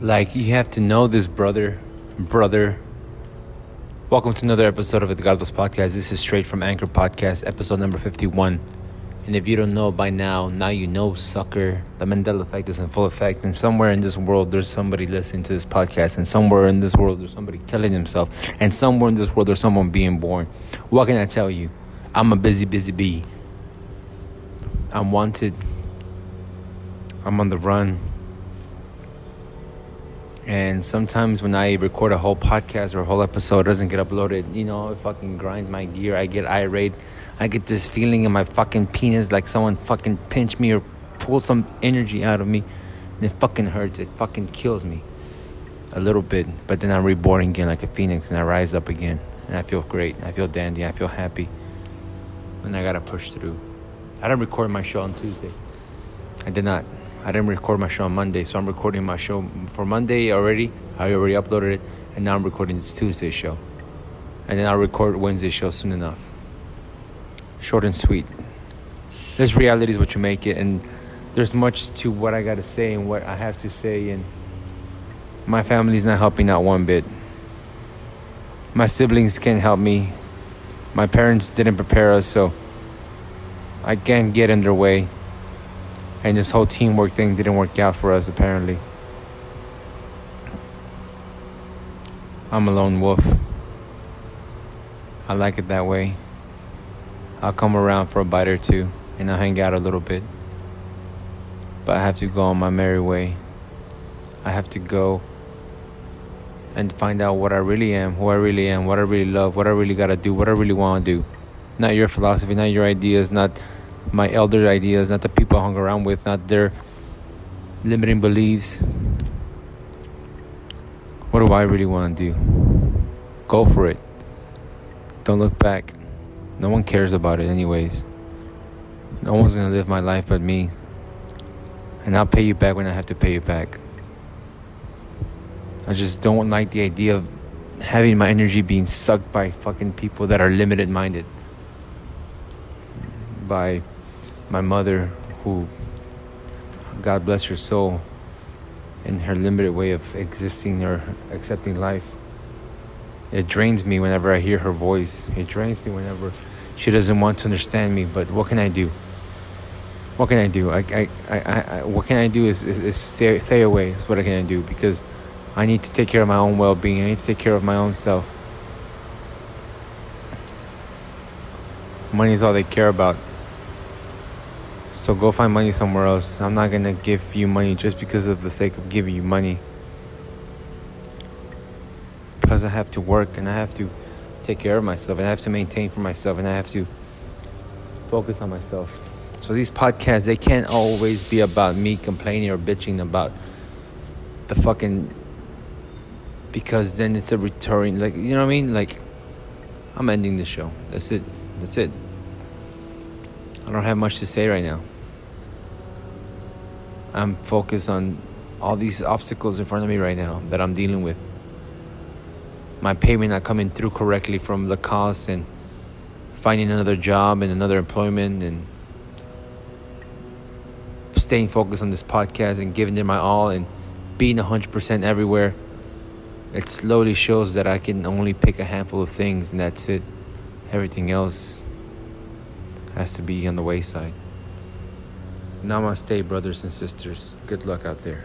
Like, you have to know this, brother. Brother. Welcome to another episode of the Godless Podcast. This is straight from Anchor Podcast, episode number 51. And if you don't know by now, now you know, sucker. The Mandela effect is in full effect. And somewhere in this world, there's somebody listening to this podcast. And somewhere in this world, there's somebody killing himself. And somewhere in this world, there's someone being born. What can I tell you? I'm a busy, busy bee. I'm wanted. I'm on the run. And sometimes when I record a whole podcast or a whole episode doesn't get uploaded, you know, it fucking grinds my gear. I get irate. I get this feeling in my fucking penis like someone fucking pinched me or pulled some energy out of me. And it fucking hurts. It fucking kills me a little bit. But then I'm reborn again like a phoenix and I rise up again. And I feel great. I feel dandy. I feel happy. And I gotta push through. I didn't record my show on Tuesday. I did not. I didn't record my show on Monday, so I'm recording my show for Monday already. I already uploaded it, and now I'm recording this Tuesday show. And then I'll record Wednesday show soon enough. Short and sweet. This reality is what you make it, and there's much to what I gotta say and what I have to say, and my family's not helping out one bit. My siblings can't help me. My parents didn't prepare us, so I can't get in their way. And this whole teamwork thing didn't work out for us, apparently. I'm a lone wolf. I like it that way. I'll come around for a bite or two and I'll hang out a little bit. But I have to go on my merry way. I have to go and find out what I really am, who I really am, what I really love, what I really gotta do, what I really wanna do. Not your philosophy, not your ideas, not my elder ideas, not the people I hung around with, not their limiting beliefs. What do I really want to do? Go for it. Don't look back. No one cares about it, anyways. No one's gonna live my life but me. And I'll pay you back when I have to pay you back. I just don't like the idea of having my energy being sucked by fucking people that are limited minded. By my mother, who, God bless her soul, in her limited way of existing or accepting life. It drains me whenever I hear her voice. It drains me whenever she doesn't want to understand me. But what can I do? What can I do? I, I, I, I what can I do is, is, is stay, stay away. Is what I can do because I need to take care of my own well-being. I need to take care of my own self. Money is all they care about. So go find money somewhere else. I'm not gonna give you money just because of the sake of giving you money. Because I have to work and I have to take care of myself and I have to maintain for myself and I have to focus on myself. So these podcasts they can't always be about me complaining or bitching about the fucking because then it's a return like you know what I mean? Like I'm ending the show. That's it. That's it. I don't have much to say right now. I'm focused on all these obstacles in front of me right now that I'm dealing with. My payment not coming through correctly from the costs and finding another job and another employment and staying focused on this podcast and giving it my all and being 100% everywhere. It slowly shows that I can only pick a handful of things and that's it. Everything else has to be on the wayside. Namaste, brothers and sisters. Good luck out there.